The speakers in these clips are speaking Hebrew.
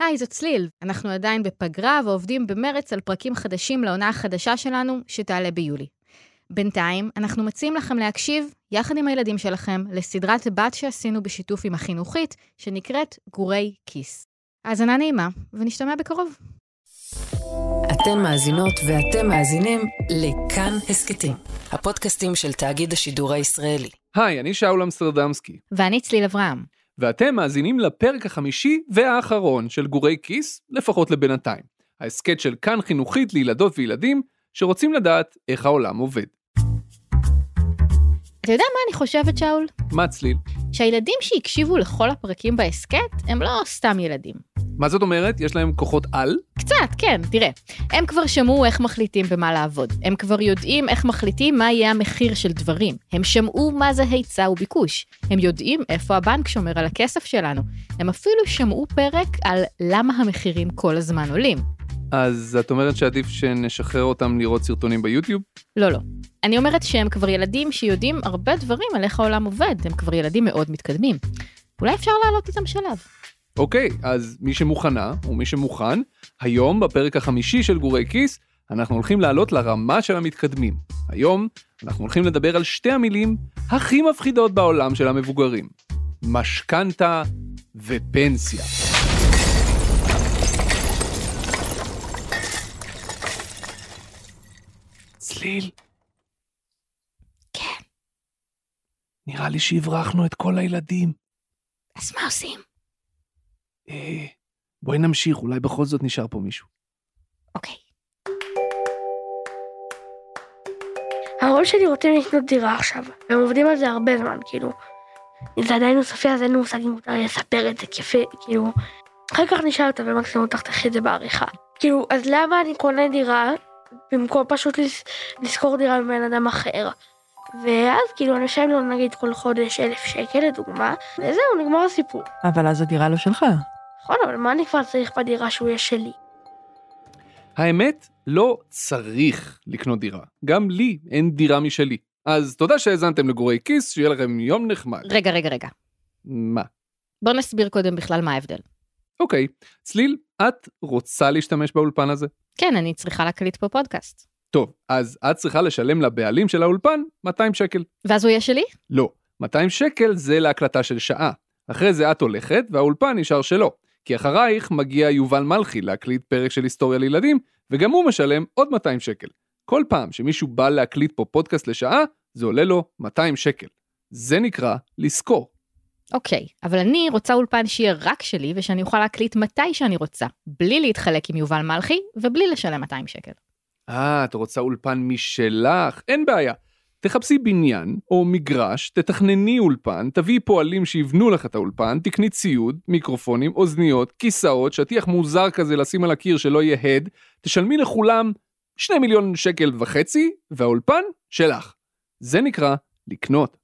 היי, זאת צליל. אנחנו עדיין בפגרה ועובדים במרץ על פרקים חדשים לעונה החדשה שלנו, שתעלה ביולי. בינתיים, אנחנו מציעים לכם להקשיב, יחד עם הילדים שלכם, לסדרת בת שעשינו בשיתוף עם החינוכית, שנקראת גורי כיס. האזנה נעימה, ונשתמע בקרוב. אתן מאזינות ואתם מאזינים לכאן הסכתים, הפודקאסטים של תאגיד השידור הישראלי. היי, אני שאול אמסטרדמסקי, ואני צליל אברהם. ואתם מאזינים לפרק החמישי והאחרון של גורי כיס, לפחות לבינתיים. ההסכת של כאן חינוכית לילדות וילדים שרוצים לדעת איך העולם עובד. אתה יודע מה אני חושבת, שאול? מה צליל? שהילדים שהקשיבו לכל הפרקים בהסכת הם לא סתם ילדים. מה זאת אומרת? יש להם כוחות על? קצת, כן, תראה. הם כבר שמעו איך מחליטים במה לעבוד. הם כבר יודעים איך מחליטים מה יהיה המחיר של דברים. הם שמעו מה זה היצע וביקוש. הם יודעים איפה הבנק שומר על הכסף שלנו. הם אפילו שמעו פרק על למה המחירים כל הזמן עולים. אז את אומרת שעדיף שנשחרר אותם לראות סרטונים ביוטיוב? לא, לא. אני אומרת שהם כבר ילדים שיודעים הרבה דברים על איך העולם עובד. הם כבר ילדים מאוד מתקדמים. אולי אפשר לעלות איתם שלב. אוקיי, אז מי שמוכנה ומי שמוכן, היום בפרק החמישי של גורי כיס, אנחנו הולכים לעלות לרמה של המתקדמים. היום אנחנו הולכים לדבר על שתי המילים הכי מפחידות בעולם של המבוגרים. משכנתה ופנסיה. צליל. כן. נראה לי שהברחנו את כל הילדים. אז מה עושים? אה, בואי נמשיך, אולי בכל זאת נשאר פה מישהו. אוקיי. ההורים שלי רוצים לקנות דירה עכשיו, והם עובדים על זה הרבה זמן, כאילו. אם זה עדיין לא סופי, אז אין לי מושג אם מותר לי לספר את זה כיפה, כאילו. אחר כך נשאל אותה ומקסימום תחתכי את זה בעריכה. כאילו, אז למה אני קונה דירה, במקום פשוט. לשכור דירה מבן אדם אחר? ואז כאילו אני משלם לו נגיד כל חודש אלף שקל לדוגמה, וזהו, נגמר הסיפור. אבל אז הדירה לא שלך. נכון, אבל מה אני כבר צריך בדירה שהוא יהיה שלי? האמת, לא צריך לקנות דירה. גם לי אין דירה משלי. אז תודה שהאזנתם לגורי כיס, שיהיה לכם יום נחמד. רגע, רגע, רגע. מה? בוא נסביר קודם בכלל מה ההבדל. אוקיי, צליל, את רוצה להשתמש באולפן הזה? כן, אני צריכה להקליט פה פודקאסט. טוב, אז את צריכה לשלם לבעלים של האולפן 200 שקל. ואז הוא יהיה שלי? לא, 200 שקל זה להקלטה של שעה. אחרי זה את הולכת והאולפן נשאר שלו. כי אחרייך מגיע יובל מלכי להקליט פרק של היסטוריה לילדים, וגם הוא משלם עוד 200 שקל. כל פעם שמישהו בא להקליט פה פודקאסט לשעה, זה עולה לו 200 שקל. זה נקרא לשכור. אוקיי, אבל אני רוצה אולפן שיהיה רק שלי ושאני אוכל להקליט מתי שאני רוצה, בלי להתחלק עם יובל מלכי ובלי לשלם 200 שקל. אה, את רוצה אולפן משלך? אין בעיה. תחפשי בניין או מגרש, תתכנני אולפן, תביאי פועלים שיבנו לך את האולפן, תקני ציוד, מיקרופונים, אוזניות, כיסאות, שטיח מוזר כזה לשים על הקיר שלא יהיה הד, תשלמי לכולם 2 מיליון שקל וחצי, והאולפן שלך. זה נקרא לקנות.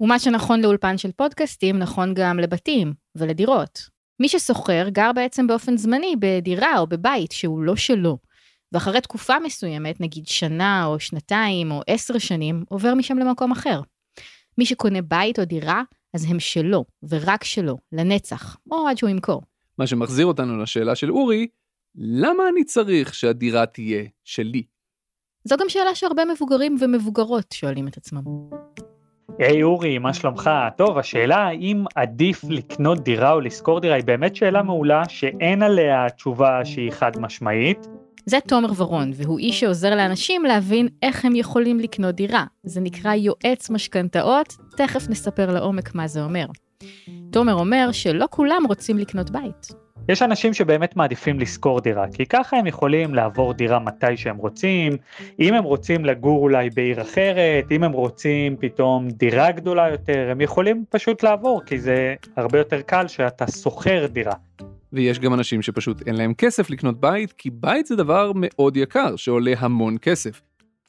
ומה שנכון לאולפן של פודקאסטים נכון גם לבתים ולדירות. מי ששוכר גר בעצם באופן זמני בדירה או בבית שהוא לא שלו. ואחרי תקופה מסוימת, נגיד שנה או שנתיים או עשר שנים, עובר משם למקום אחר. מי שקונה בית או דירה, אז הם שלו, ורק שלו, לנצח, או עד שהוא ימכור. מה שמחזיר אותנו לשאלה של אורי, למה אני צריך שהדירה תהיה שלי? זו גם שאלה שהרבה מבוגרים ומבוגרות שואלים את עצמם. היי hey, אורי, מה שלומך? טוב, השאלה האם עדיף לקנות דירה או לשכור דירה היא באמת שאלה מעולה שאין עליה תשובה שהיא חד משמעית. זה תומר ורון, והוא איש שעוזר לאנשים להבין איך הם יכולים לקנות דירה. זה נקרא יועץ משכנתאות, תכף נספר לעומק מה זה אומר. תומר אומר שלא כולם רוצים לקנות בית. יש אנשים שבאמת מעדיפים לשכור דירה, כי ככה הם יכולים לעבור דירה מתי שהם רוצים, אם הם רוצים לגור אולי בעיר אחרת, אם הם רוצים פתאום דירה גדולה יותר, הם יכולים פשוט לעבור, כי זה הרבה יותר קל שאתה שוכר דירה. ויש גם אנשים שפשוט אין להם כסף לקנות בית, כי בית זה דבר מאוד יקר, שעולה המון כסף.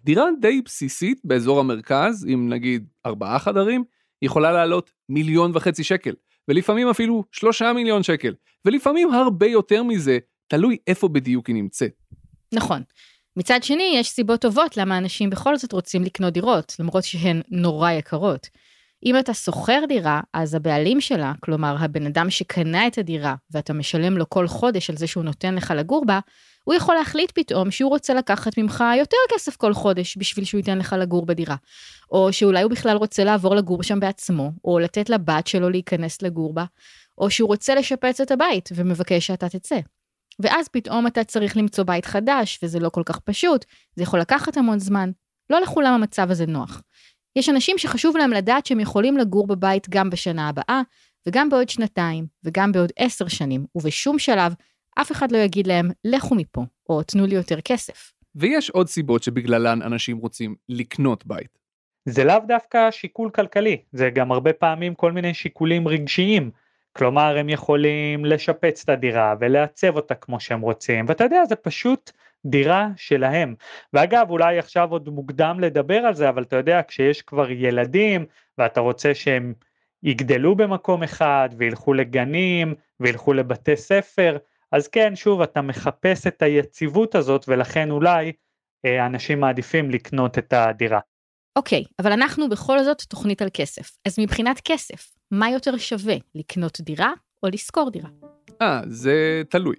דירה די בסיסית באזור המרכז, עם נגיד ארבעה חדרים, יכולה לעלות מיליון וחצי שקל, ולפעמים אפילו שלושה מיליון שקל, ולפעמים הרבה יותר מזה, תלוי איפה בדיוק היא נמצאת. נכון. מצד שני, יש סיבות טובות למה אנשים בכל זאת רוצים לקנות דירות, למרות שהן נורא יקרות. אם אתה שוכר דירה, אז הבעלים שלה, כלומר הבן אדם שקנה את הדירה ואתה משלם לו כל חודש על זה שהוא נותן לך לגור בה, הוא יכול להחליט פתאום שהוא רוצה לקחת ממך יותר כסף כל חודש בשביל שהוא ייתן לך לגור בדירה. או שאולי הוא בכלל רוצה לעבור לגור שם בעצמו, או לתת לבת שלו להיכנס לגור בה, או שהוא רוצה לשפץ את הבית ומבקש שאתה תצא. ואז פתאום אתה צריך למצוא בית חדש, וזה לא כל כך פשוט, זה יכול לקחת המון זמן. לא לכולם המצב הזה נוח. יש אנשים שחשוב להם לדעת שהם יכולים לגור בבית גם בשנה הבאה, וגם בעוד שנתיים, וגם בעוד עשר שנים, ובשום שלב אף אחד לא יגיד להם, לכו מפה, או תנו לי יותר כסף. ויש עוד סיבות שבגללן אנשים רוצים לקנות בית. זה לאו דווקא שיקול כלכלי, זה גם הרבה פעמים כל מיני שיקולים רגשיים. כלומר הם יכולים לשפץ את הדירה ולעצב אותה כמו שהם רוצים ואתה יודע זה פשוט דירה שלהם. ואגב אולי עכשיו עוד מוקדם לדבר על זה אבל אתה יודע כשיש כבר ילדים ואתה רוצה שהם יגדלו במקום אחד וילכו לגנים וילכו לבתי ספר אז כן שוב אתה מחפש את היציבות הזאת ולכן אולי אה, אנשים מעדיפים לקנות את הדירה. אוקיי, okay, אבל אנחנו בכל זאת תוכנית על כסף. אז מבחינת כסף, מה יותר שווה, לקנות דירה או לשכור דירה? אה, זה תלוי.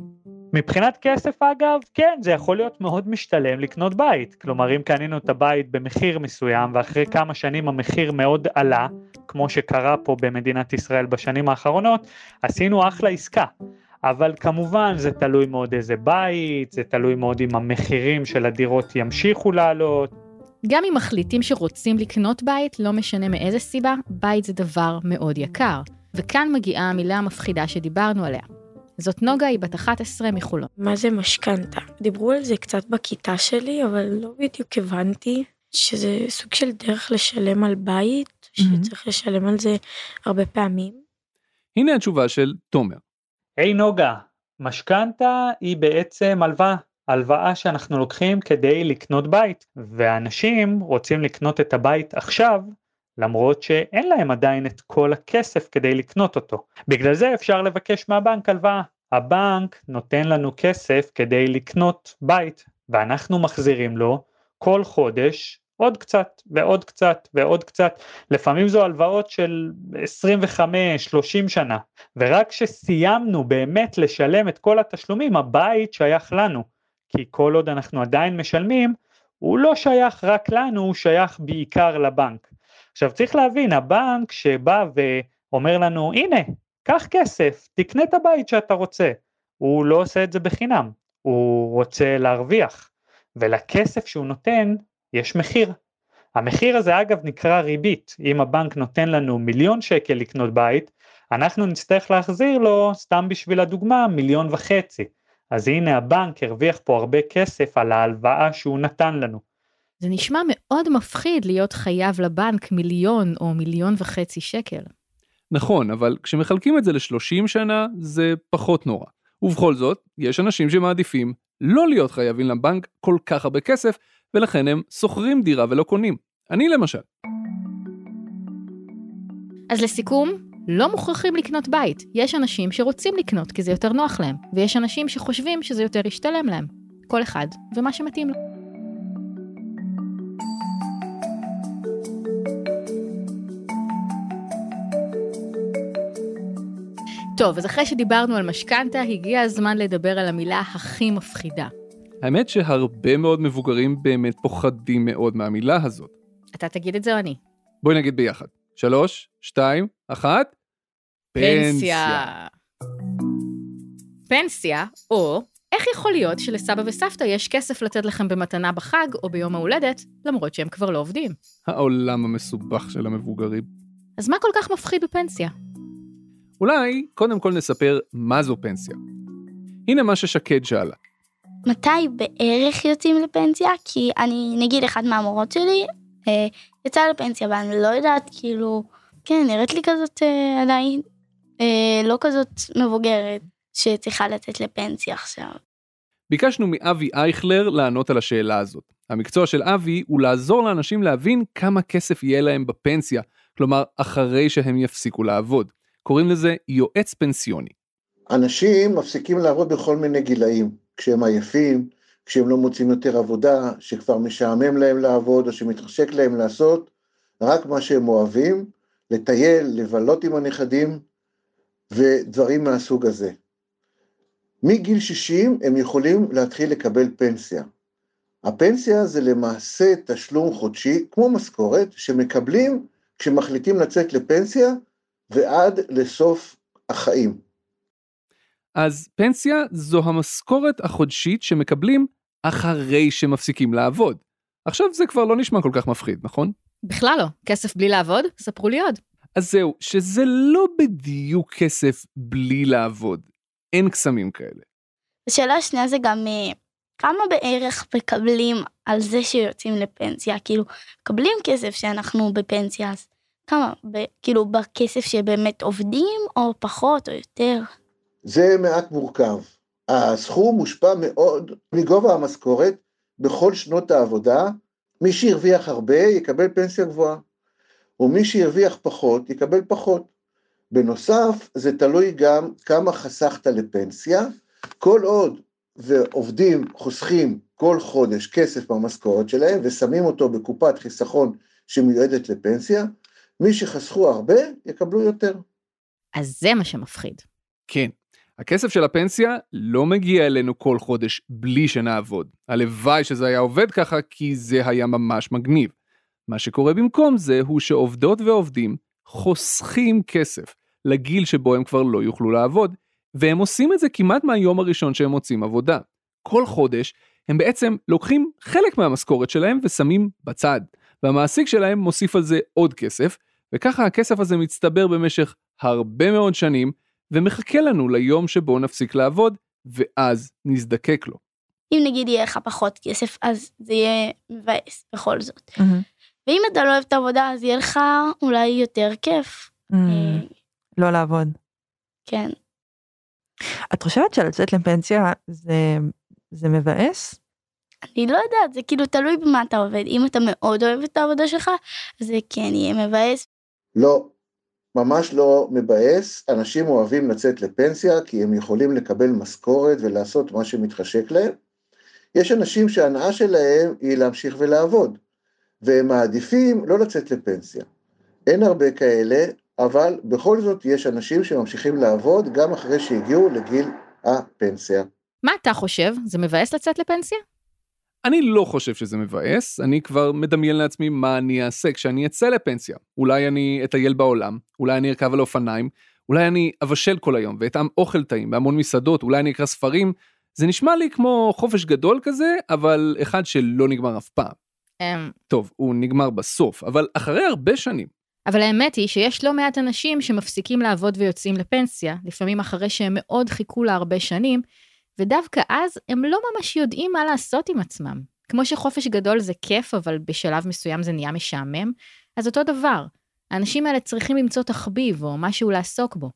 מבחינת כסף אגב, כן, זה יכול להיות מאוד משתלם לקנות בית. כלומר, אם קנינו את הבית במחיר מסוים ואחרי כמה שנים המחיר מאוד עלה, כמו שקרה פה במדינת ישראל בשנים האחרונות, עשינו אחלה עסקה. אבל כמובן זה תלוי מאוד איזה בית, זה תלוי מאוד אם המחירים של הדירות ימשיכו לעלות, גם אם מחליטים שרוצים לקנות בית, לא משנה מאיזה סיבה, בית זה דבר מאוד יקר. וכאן מגיעה המילה המפחידה שדיברנו עליה. זאת נוגה, היא בת 11 מחולון. מה זה משכנתה? דיברו על זה קצת בכיתה שלי, אבל לא בדיוק הבנתי שזה סוג של דרך לשלם על בית, שצריך לשלם על זה הרבה פעמים. הנה התשובה של תומר. היי hey, נוגה, משכנתה היא בעצם הלוואה. הלוואה שאנחנו לוקחים כדי לקנות בית, ואנשים רוצים לקנות את הבית עכשיו, למרות שאין להם עדיין את כל הכסף כדי לקנות אותו. בגלל זה אפשר לבקש מהבנק הלוואה. הבנק נותן לנו כסף כדי לקנות בית, ואנחנו מחזירים לו כל חודש עוד קצת ועוד קצת ועוד קצת, לפעמים זו הלוואות של 25-30 שנה, ורק כשסיימנו באמת לשלם את כל התשלומים, הבית שייך לנו. כי כל עוד אנחנו עדיין משלמים, הוא לא שייך רק לנו, הוא שייך בעיקר לבנק. עכשיו צריך להבין, הבנק שבא ואומר לנו, הנה, קח כסף, תקנה את הבית שאתה רוצה, הוא לא עושה את זה בחינם, הוא רוצה להרוויח, ולכסף שהוא נותן יש מחיר. המחיר הזה אגב נקרא ריבית, אם הבנק נותן לנו מיליון שקל לקנות בית, אנחנו נצטרך להחזיר לו, סתם בשביל הדוגמה, מיליון וחצי. אז הנה הבנק הרוויח פה הרבה כסף על ההלוואה שהוא נתן לנו. זה נשמע מאוד מפחיד להיות חייב לבנק מיליון או מיליון וחצי שקל. נכון, אבל כשמחלקים את זה ל-30 שנה זה פחות נורא. ובכל זאת, יש אנשים שמעדיפים לא להיות חייבים לבנק כל כך הרבה כסף, ולכן הם שוכרים דירה ולא קונים. אני למשל. אז לסיכום, לא מוכרחים לקנות בית. יש אנשים שרוצים לקנות כי זה יותר נוח להם, ויש אנשים שחושבים שזה יותר ישתלם להם. כל אחד ומה שמתאים לו. טוב, אז אחרי שדיברנו על משכנתה, הגיע הזמן לדבר על המילה הכי מפחידה. האמת שהרבה מאוד מבוגרים באמת פוחדים מאוד מהמילה הזאת. אתה תגיד את זה או אני? בואי נגיד ביחד. שלוש, שתיים, אחת. פנסיה. פנסיה, או איך יכול להיות שלסבא וסבתא יש כסף לתת לכם במתנה בחג או ביום ההולדת, למרות שהם כבר לא עובדים? העולם המסובך של המבוגרים. אז מה כל כך מפחיד בפנסיה? אולי קודם כל נספר מה זו פנסיה. הנה מה ששקד שאלה. מתי בערך יוצאים לפנסיה? כי אני, נגיד אחד מהמורות שלי, אה, יצא לפנסיה ואני לא יודעת כאילו, כן, נראית לי כזאת אה, עדיין אה, לא כזאת מבוגרת שצריכה לצאת לפנסיה עכשיו. ביקשנו מאבי אייכלר לענות על השאלה הזאת. המקצוע של אבי הוא לעזור לאנשים להבין כמה כסף יהיה להם בפנסיה, כלומר אחרי שהם יפסיקו לעבוד. קוראים לזה יועץ פנסיוני. אנשים מפסיקים לעבוד בכל מיני גילאים, כשהם עייפים, כשהם לא מוצאים יותר עבודה, שכבר משעמם להם לעבוד או שמתחשק להם לעשות רק מה שהם אוהבים, לטייל, לבלות עם הנכדים ודברים מהסוג הזה. מגיל 60 הם יכולים להתחיל לקבל פנסיה. הפנסיה זה למעשה תשלום חודשי, כמו משכורת, שמקבלים כשמחליטים לצאת לפנסיה ועד לסוף החיים. אז פנסיה זו המשכורת החודשית שמקבלים אחרי שמפסיקים לעבוד. עכשיו זה כבר לא נשמע כל כך מפחיד, נכון? בכלל לא. כסף בלי לעבוד? ספרו לי עוד. אז זהו, שזה לא בדיוק כסף בלי לעבוד. אין קסמים כאלה. השאלה השנייה זה גם אה, כמה בערך מקבלים על זה שיוצאים לפנסיה? כאילו, מקבלים כסף שאנחנו בפנסיה, אז כמה? ב, כאילו, בכסף שבאמת עובדים, או פחות, או יותר? זה מעט מורכב. הסכום מושפע מאוד מגובה המשכורת בכל שנות העבודה. מי שהרוויח הרבה יקבל פנסיה גבוהה, ומי שהרוויח פחות יקבל פחות. בנוסף, זה תלוי גם כמה חסכת לפנסיה. כל עוד ועובדים חוסכים כל חודש כסף במשכורת שלהם ושמים אותו בקופת חיסכון שמיועדת לפנסיה, מי שחסכו הרבה יקבלו יותר. אז זה מה שמפחיד. כן, הכסף של הפנסיה לא מגיע אלינו כל חודש בלי שנעבוד. הלוואי שזה היה עובד ככה, כי זה היה ממש מגניב. מה שקורה במקום זה הוא שעובדות ועובדים חוסכים כסף לגיל שבו הם כבר לא יוכלו לעבוד, והם עושים את זה כמעט מהיום הראשון שהם מוצאים עבודה. כל חודש הם בעצם לוקחים חלק מהמשכורת שלהם ושמים בצד, והמעסיק שלהם מוסיף על זה עוד כסף, וככה הכסף הזה מצטבר במשך הרבה מאוד שנים, ומחכה לנו ליום שבו נפסיק לעבוד, ואז נזדקק לו. אם נגיד יהיה לך פחות כסף, אז זה יהיה מבאס בכל זאת. Mm-hmm. ואם אתה לא אוהב את העבודה, אז יהיה לך אולי יותר כיף. Mm, אה, לא לעבוד. כן. את חושבת שלצאת לפנסיה זה, זה מבאס? אני לא יודעת, זה כאילו תלוי במה אתה עובד. אם אתה מאוד אוהב את העבודה שלך, זה כן יהיה מבאס. לא, ממש לא מבאס, אנשים אוהבים לצאת לפנסיה כי הם יכולים לקבל משכורת ולעשות מה שמתחשק להם. יש אנשים שההנאה שלהם היא להמשיך ולעבוד, והם מעדיפים לא לצאת לפנסיה. אין הרבה כאלה, אבל בכל זאת יש אנשים שממשיכים לעבוד גם אחרי שהגיעו לגיל הפנסיה. מה אתה חושב? זה מבאס לצאת לפנסיה? אני לא חושב שזה מבאס, אני כבר מדמיין לעצמי מה אני אעשה כשאני אצא לפנסיה. אולי אני אטייל בעולם, אולי אני ארכב על אופניים, אולי אני אבשל כל היום ואטעם אוכל טעים בהמון מסעדות, אולי אני אקרא ספרים. זה נשמע לי כמו חופש גדול כזה, אבל אחד שלא נגמר אף פעם. אמ, טוב, הוא נגמר בסוף, אבל אחרי הרבה שנים. אבל האמת היא שיש לא מעט אנשים שמפסיקים לעבוד ויוצאים לפנסיה, לפעמים אחרי שהם מאוד חיכו לה הרבה שנים, ודווקא אז הם לא ממש יודעים מה לעשות עם עצמם. כמו שחופש גדול זה כיף, אבל בשלב מסוים זה נהיה משעמם, אז אותו דבר. האנשים האלה צריכים למצוא תחביב או משהו לעסוק בו,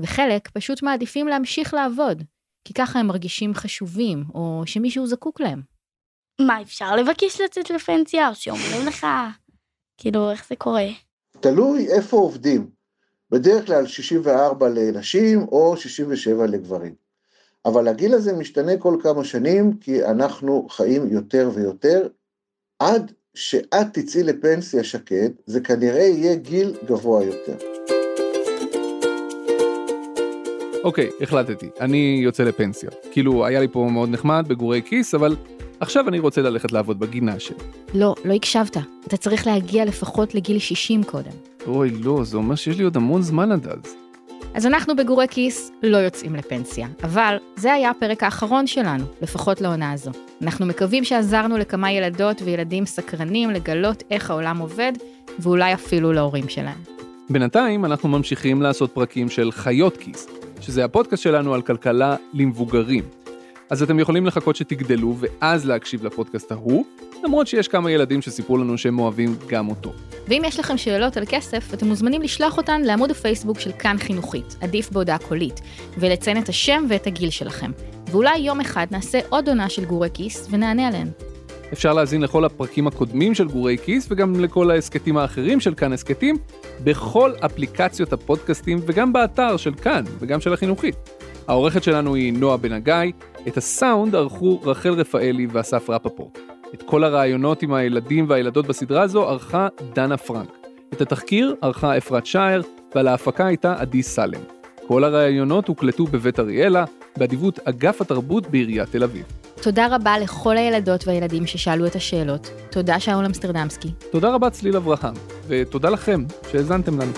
וחלק פשוט מעדיפים להמשיך לעבוד, כי ככה הם מרגישים חשובים, או שמישהו זקוק להם. מה, אפשר לבקש לצאת לפנסיה, או שאומרים לך? כאילו, איך זה קורה? תלוי איפה עובדים. בדרך כלל 64 לנשים או 67 לגברים. אבל הגיל הזה משתנה כל כמה שנים, כי אנחנו חיים יותר ויותר. עד שאת תצאי לפנסיה שקט, זה כנראה יהיה גיל גבוה יותר. אוקיי, החלטתי, אני יוצא לפנסיה. כאילו, היה לי פה מאוד נחמד בגורי כיס, אבל עכשיו אני רוצה ללכת לעבוד בגינה שלי. לא, לא הקשבת. אתה צריך להגיע לפחות לגיל 60 קודם. אוי, לא, זה אומר שיש לי עוד המון זמן עד אז. אז אנחנו בגורי כיס לא יוצאים לפנסיה, אבל זה היה הפרק האחרון שלנו, לפחות לעונה הזו. אנחנו מקווים שעזרנו לכמה ילדות וילדים סקרנים לגלות איך העולם עובד, ואולי אפילו להורים שלהם. בינתיים אנחנו ממשיכים לעשות פרקים של חיות כיס, שזה הפודקאסט שלנו על כלכלה למבוגרים. אז אתם יכולים לחכות שתגדלו ואז להקשיב לפודקאסט ההוא, למרות שיש כמה ילדים שסיפרו לנו שהם אוהבים גם אותו. ואם יש לכם שאלות על כסף, אתם מוזמנים לשלוח אותן לעמוד הפייסבוק של כאן חינוכית, עדיף בהודעה קולית, ולציין את השם ואת הגיל שלכם. ואולי יום אחד נעשה עוד עונה של גורי כיס ונענה עליהן. אפשר להאזין לכל הפרקים הקודמים של גורי כיס וגם לכל ההסכתים האחרים של כאן הסכתים, בכל אפליקציות הפודקאסטים וגם באתר של כאן וגם של החינוכית. העורכת שלנו היא נועה בן הגיא, את הסאונד ערכו רחל רפאלי ואסף רפפורט. את כל הרעיונות עם הילדים והילדות בסדרה הזו ערכה דנה פרנק. את התחקיר ערכה אפרת שער, ועל ההפקה הייתה עדי סלם. כל הראיונות הוקלטו בבית אריאלה, באדיבות אגף התרבות בעיריית תל אביב. תודה רבה לכל הילדות והילדים ששאלו את השאלות. תודה שאול אמסטרדמסקי. תודה רבה צליל אברהם, ותודה לכם שהאזנתם לנו.